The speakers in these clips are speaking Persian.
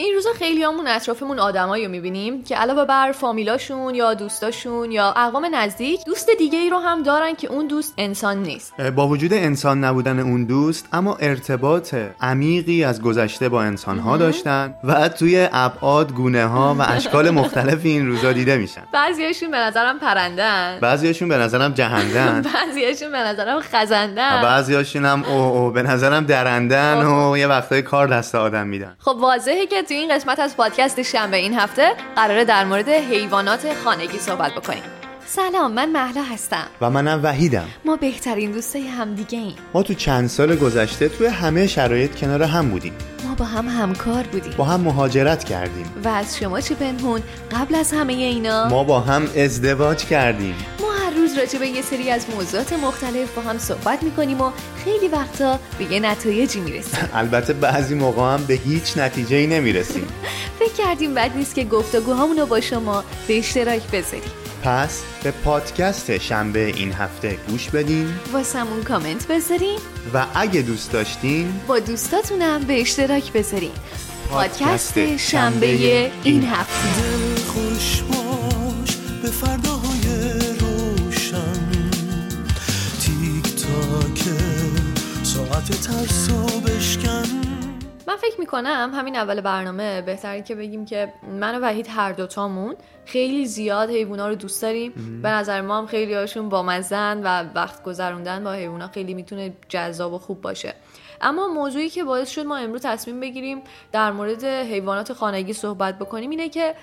این روزا خیلی همون اطرافمون آدمایی رو می‌بینیم که علاوه بر فامیلاشون یا دوستاشون یا اقوام نزدیک دوست دیگه ای رو هم دارن که اون دوست انسان نیست. با وجود انسان نبودن اون دوست اما ارتباط عمیقی از گذشته با انسان ها داشتن و توی ابعاد گونه ها و اشکال مختلفی این روزا دیده میشن. بعضیاشون به نظرم پرندن بعضیاشون به نظرم جهندن بعضیاشون به نظرم خزندن بعضیاشون هم او, او به نظرم درندن و یه وقتای کار دست آدم میدن. خب واضحه که تو این قسمت از پادکست شنبه این هفته قراره در مورد حیوانات خانگی صحبت بکنیم. سلام من محلا هستم. و منم وحیدم. ما بهترین دوستای هم دیگه ایم. ما تو چند سال گذشته توی همه شرایط کنار هم بودیم. ما با هم همکار بودیم. با هم مهاجرت کردیم. و از شما چی پنهون قبل از همه اینا؟ ما با هم ازدواج کردیم. ما راجع به یه سری از موضوعات مختلف با هم صحبت می‌کنیم و خیلی وقتا به یه نتایجی می‌رسیم. البته بعضی موقع هم به هیچ نتیجه ای نمی‌رسیم. فکر کردیم بد نیست که گفتگوهامون رو با شما به اشتراک بذاریم. پس به پادکست شنبه این هفته گوش بدین. واسمون کامنت بذارین. و اگه دوست داشتین با دوستاتونم به اشتراک بذارین. پادکست شنبه این هفته. خوش باش به فرداهای ساعت ترسو بشکن. من فکر می‌کنم همین اول برنامه بهتره که بگیم که من و وحید هر دوتامون خیلی زیاد حیوونا رو دوست داریم. به نظر ما هم خیلی هاشون با مزن و وقت گذروندن با حیوونا خیلی می‌تونه جذاب و خوب باشه. اما موضوعی که باعث شد ما امروز تصمیم بگیریم در مورد حیوانات خانگی صحبت بکنیم اینه که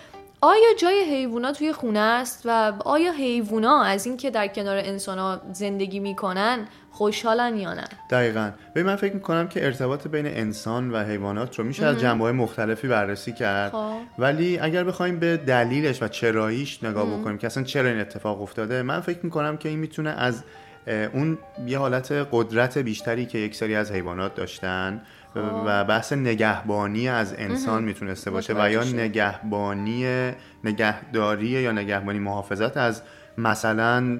آیا جای حیوونا توی خونه است و آیا حیوونا از اینکه در کنار انسان زندگی می‌کنن خوشحالن یا نه؟ دقیقا. به من فکر می‌کنم که ارتباط بین انسان و حیوانات رو میشه از جنبه مختلفی بررسی کرد. خب. ولی اگر بخوایم به دلیلش و چراییش نگاه بکنیم که اصلا چرا این اتفاق افتاده من فکر می‌کنم که این می‌تونه از اون یه حالت قدرت بیشتری که یک سری از حیوانات داشتن و بحث نگهبانی از انسان می‌تونسته باشه و یا نگهبانی نگهداری یا نگهبانی محافظت از مثلا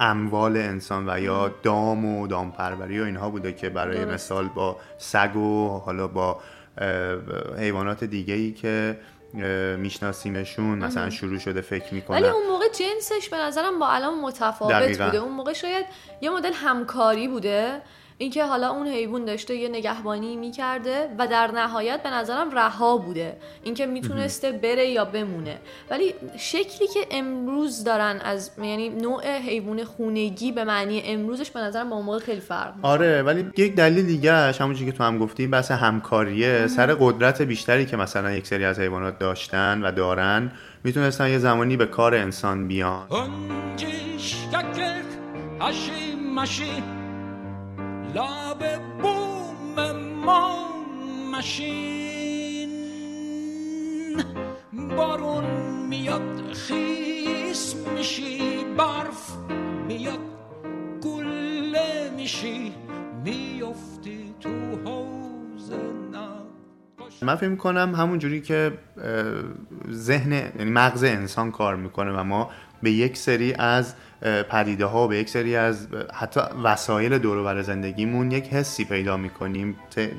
اموال انسان و یا دام و دامپروری و اینها بوده که برای مثال با سگ و حالا با حیوانات دیگه ای که میشناسیمشون مثلا شروع شده فکر می‌کنن. ولی اون موقع جنسش به نظرم با الان متفاوت دقیقا. بوده. اون موقع شاید یه مدل همکاری بوده. اینکه حالا اون حیوان داشته یه نگهبانی می‌کرده و در نهایت به نظرم رها بوده. اینکه می‌تونسته بره یا بمونه. ولی شکلی که امروز دارن از یعنی نوع حیوان خونگی به معنی امروزش به نظرم با اون موقع خیلی فرق می‌کنه. آره ولی یک دلیل دیگه همونجوری که تو هم گفتی بحث همکاریه. سر قدرت بیشتری که مثلا یک سری از حیوانات داشتن و دارن می‌تونستن یه زمانی به کار انسان بیان. لاب بوم ما ماشین بارون میاد خیس میشی برف میاد گله میشی. میافتی تو حوز من فکر می‌کنم همون جوری که ذهن یعنی مغز انسان کار می‌کنه و ما به یک سری از پدیده ها به یک سری از حتی وسایل دور زندگیمون یک حسی پیدا می‌کنیم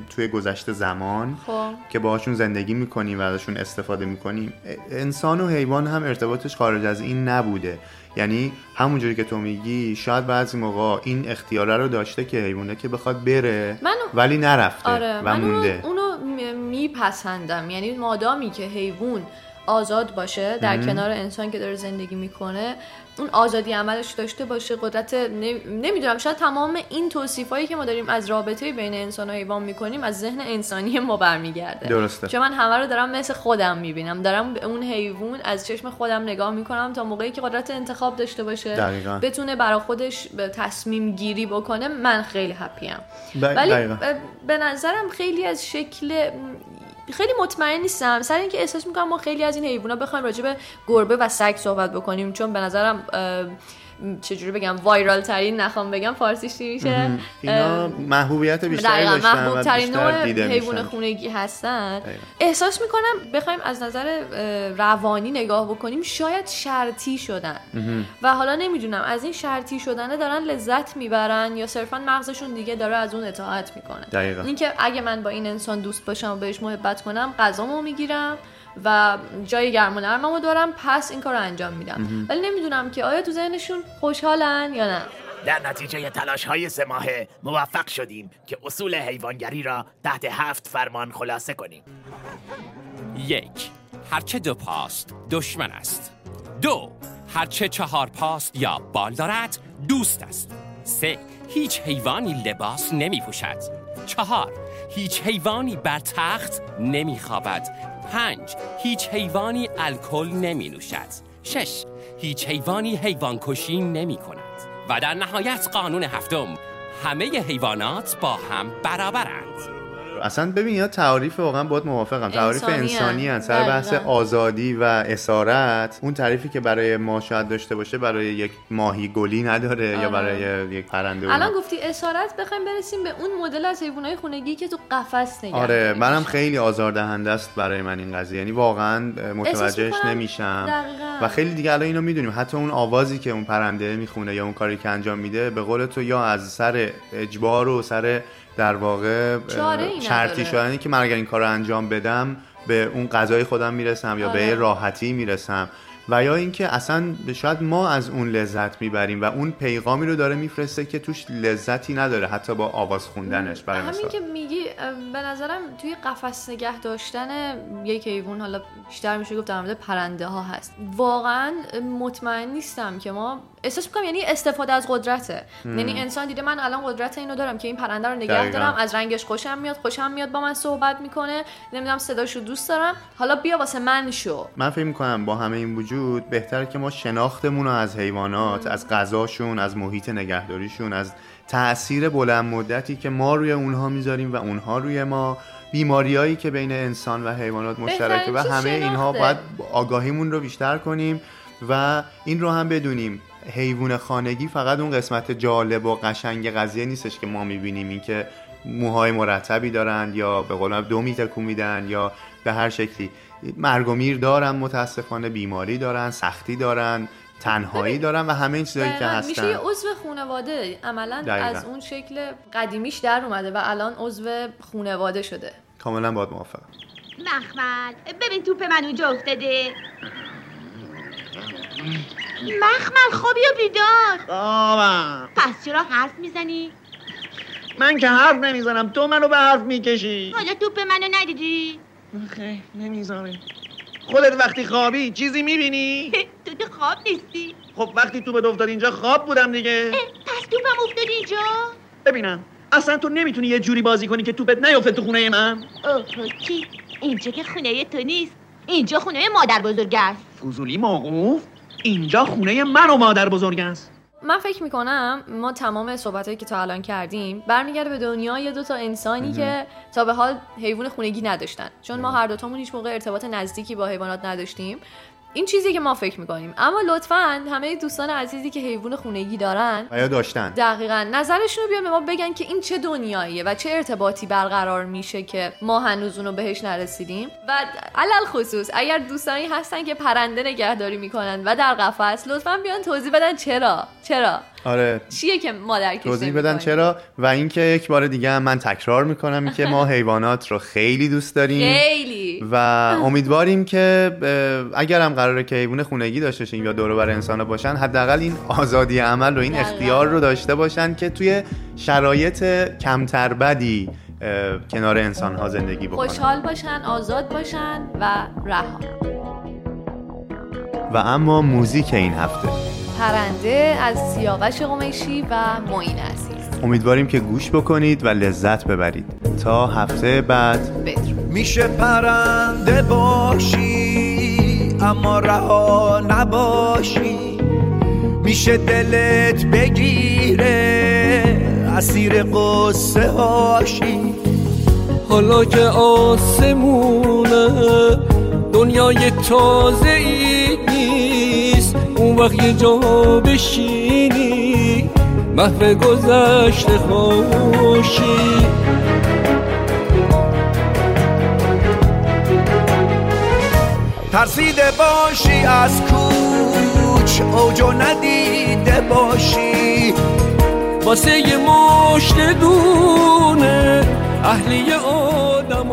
توی گذشته زمان خب. که باهاشون زندگی می‌کنیم و ازشون استفاده می‌کنیم. انسان و حیوان هم ارتباطش خارج از این نبوده. یعنی همونجوری که تو میگی شاید بعضی موقع این اختیاره رو داشته که حیوانه که بخواد بره من ولی نرفته آره. و من مونده. اونو, اونو میپسندم. یعنی مادامی که حیوان آزاد باشه در کنار انسان که داره زندگی می‌کنه اون آزادی عملش داشته باشه قدرت نمی‌دونم شاید تمام این توصیفایی که ما داریم از رابطه بین انسان و حیوان می‌کنیم از ذهن انسانی ما برمیگرده درسته. چون من همه رو دارم مثل خودم می‌بینم دارم به اون حیوان از چشم خودم نگاه می‌کنم تا موقعی که قدرت انتخاب داشته باشه دقیقاً. بتونه برای خودش تصمیم گیری بکنه من خیلی هپیم ولی دقیقاً. به نظرم خیلی از شکل خیلی مطمئن نیستم. سر اینکه احساس می‌کنم ما خیلی از این حیوونا بخوایم راجع به گربه و سگ صحبت بکنیم چون به نظرم چجوری بگم وایرال ترین نخوام بگم فارسیش میشه؟ اینا محبوبیت بیشتری داشتن محبوب ترین نوع حیوان خونگی هستن. دقیقاً. احساس می‌کنم بخوایم از نظر روانی نگاه بکنیم شاید شرطی شدن. و حالا نمی‌دونم از این شرطی شدنه دارن لذت می‌برن یا صرفا مغزشون دیگه داره از اون اطاعت می‌کنه. اینکه اگه من با این انسان دوست باشم و بهش محبت کنم غذامو می‌گیرم. و جای گرم و نرممو دارم پس این کار رو انجام میدم. ولی نمی‌دونم که آیا تو ذهنشون خوشحالن یا نه. در نتیجه تلاش های سه ماهه موفق شدیم که اصول حیوانگری را تحت هفت فرمان خلاصه کنیم. یک هرچه دو پاست دشمن است. دو هرچه چهار پاست یا بال دارد دوست است. سه هیچ حیوانی لباس نمی پوشد چهار هیچ حیوانی بر تخت نمی خوابد پنج هیچ حیوانی الکل نمی نوشد. شش هیچ حیوانی حیوان کشی نمی کند. و در نهایت قانون هفتم همه حیوانات با هم برابرند. اصلا ببین یا تعریف واقعا باید موافقم تعریف انسانی هن. هن. سر بحث دقیقاً. آزادی و اسارت اون تعریفی که برای ما شاید داشته باشه برای یک ماهی گلی نداره یا آره. برای یک پرنده الان. گفتی اسارت بخوایم برسیم به اون مدل از حیوانات خونگی که تو قفس نگه آره منم. خیلی آزاردهنده است برای من این قضیه یعنی واقعا متوجهش نمیشم دقیقاً. و خیلی دیگه الان اینو می‌دونیم حتی اون آوازی که اون پرنده می‌خونه یا اون کاری که انجام میده به قول تو یا از سر اجبار و سر در واقع شرطی. شدنی که من اگر این کار رو انجام بدم به اون غذای خودم می‌رسم یا به آره. یه راحتی می‌رسم و یا اینکه اصلا شاید ما از اون لذت می‌بریم و اون پیغامی رو داره میفرسته که توش لذتی نداره حتی با آواز خوندنش برای همین که میگی به نظرم توی قفس نگه داشتن یک حیوان حالا بیشتر میشه گفت در مورد پرنده ها هست. واقعا مطمئن نیستم که ما احساس می‌کنم یعنی استفاده از قدرته. یعنی انسان دیده من الان قدرت اینو دارم که این پرنده رو نگه دقیقاً. دارم از رنگش خوشم میاد خوشم میاد با من صحبت می‌کنه نمی‌دونم صداشو دوست دارم. حالا بیا واسه من شو. من فکر می‌کنم با همه این وجود بهتره که ما شناختمون رو از حیوانات از غذاشون از محیط نگهداریشون از تاثیر بلند مدتی که ما روی اونها می‌ذاریم و اونها روی ما بیماریایی که بین انسان و حیوانات مشترکه و همه اینها. باید آگاهیمون رو بیشتر کنیم و این رو هم بدونیم حیوان خانگی فقط اون قسمت جالب و قشنگ قضیه نیستش که ما می‌بینیم این که موهای مرتبی دارن یا به قول دو تکون میدن یا به هر شکلی. مرگ و میر دارن متاسفانه بیماری دارن سختی دارن تنهایی دارن و همه این چیزایی که دقیقاً. میشه هستن یه عضو خانواده عملا دقیقاً. از اون شکل قدیمیش در اومده و الان عضو خانواده شده. کاملا باید موافقم. مخمل ببین توپ من اونجا افتاده. مخمل خوابی و بیدار. آبم پس چرا حرف می‌زنی؟ من که حرف نمی‌زنم تو منو به حرف می‌کشی حالا توپ منو ندیدی؟ خیلی نمی‌زنه خودت وقتی خوابی چیزی می‌بینی؟ تو تو خواب نیستی؟ خب وقتی تو به افتاد اینجا خواب بودم دیگه پس توپم افتاد اینجا؟ ببینم اصلا تو نمی‌تونی یه جوری بازی کنی که توپت نیفته تو خونه من اوه کی؟ اینجا که خونه تو نیست اینجا خونه مادر بزرگ است فضولی موقوف اینجا خونه من و مادر بزرگ است من فکر می‌کنم ما تمام صحبتهایی که تا الان کردیم برمیگرده به دنیای دو تا انسانی که تا به حال حیوان خونگی نداشتن. چون ما هر دوتامون هیچ موقع ارتباط نزدیکی با حیوانات نداشتیم. این چیزی که ما فکر می‌کنیم. اما لطفا همه دوستان عزیزی که حیوان خونگی دارن یا داشتن. دقیقا نظرشون رو بیان به ما بگن که این چه دنیاییه و چه ارتباطی برقرار میشه که ما هنوز اونو بهش نرسیدیم. و علل خصوص اگر دوستانی هستن که پرنده نگهداری می‌کنن و در قفس لطفا بیان توضیح بدن چرا. چرا؟ آره. چیه که ما درکش توضیح؟ بدن چرا؟ و اینکه یک بار دیگه هم من تکرار می‌کنم که ما حیوانات رو خیلی دوست داریم. خیلی. و امیدواریم که اگر هم قراره که حیوان خونگی داشته باشیم یا دور بر انسان باشن حداقل این آزادی عمل و این. اختیار رو داشته باشن که توی شرایط کمتر بدی کنار انسان ها زندگی بکنن. خوشحال باشن آزاد باشن و رها. و اما موزیک این هفته. پرنده از سیاوش قمیشی و معین عزیز. امیدواریم که گوش بکنید و لذت ببرید. تا هفته بعد. بدرود. میشه پرنده باشی اما رها نباشی. میشه دلت بگیره اسیر قصه هاشی. حالا که آسمونه دنیای تازه ای اون وقت یه جا بشینی محو گذشته خوشی. ترسیده باشی از کوچ اوجو ندیده باشی. واسه یه مشت دونه اهلی آدم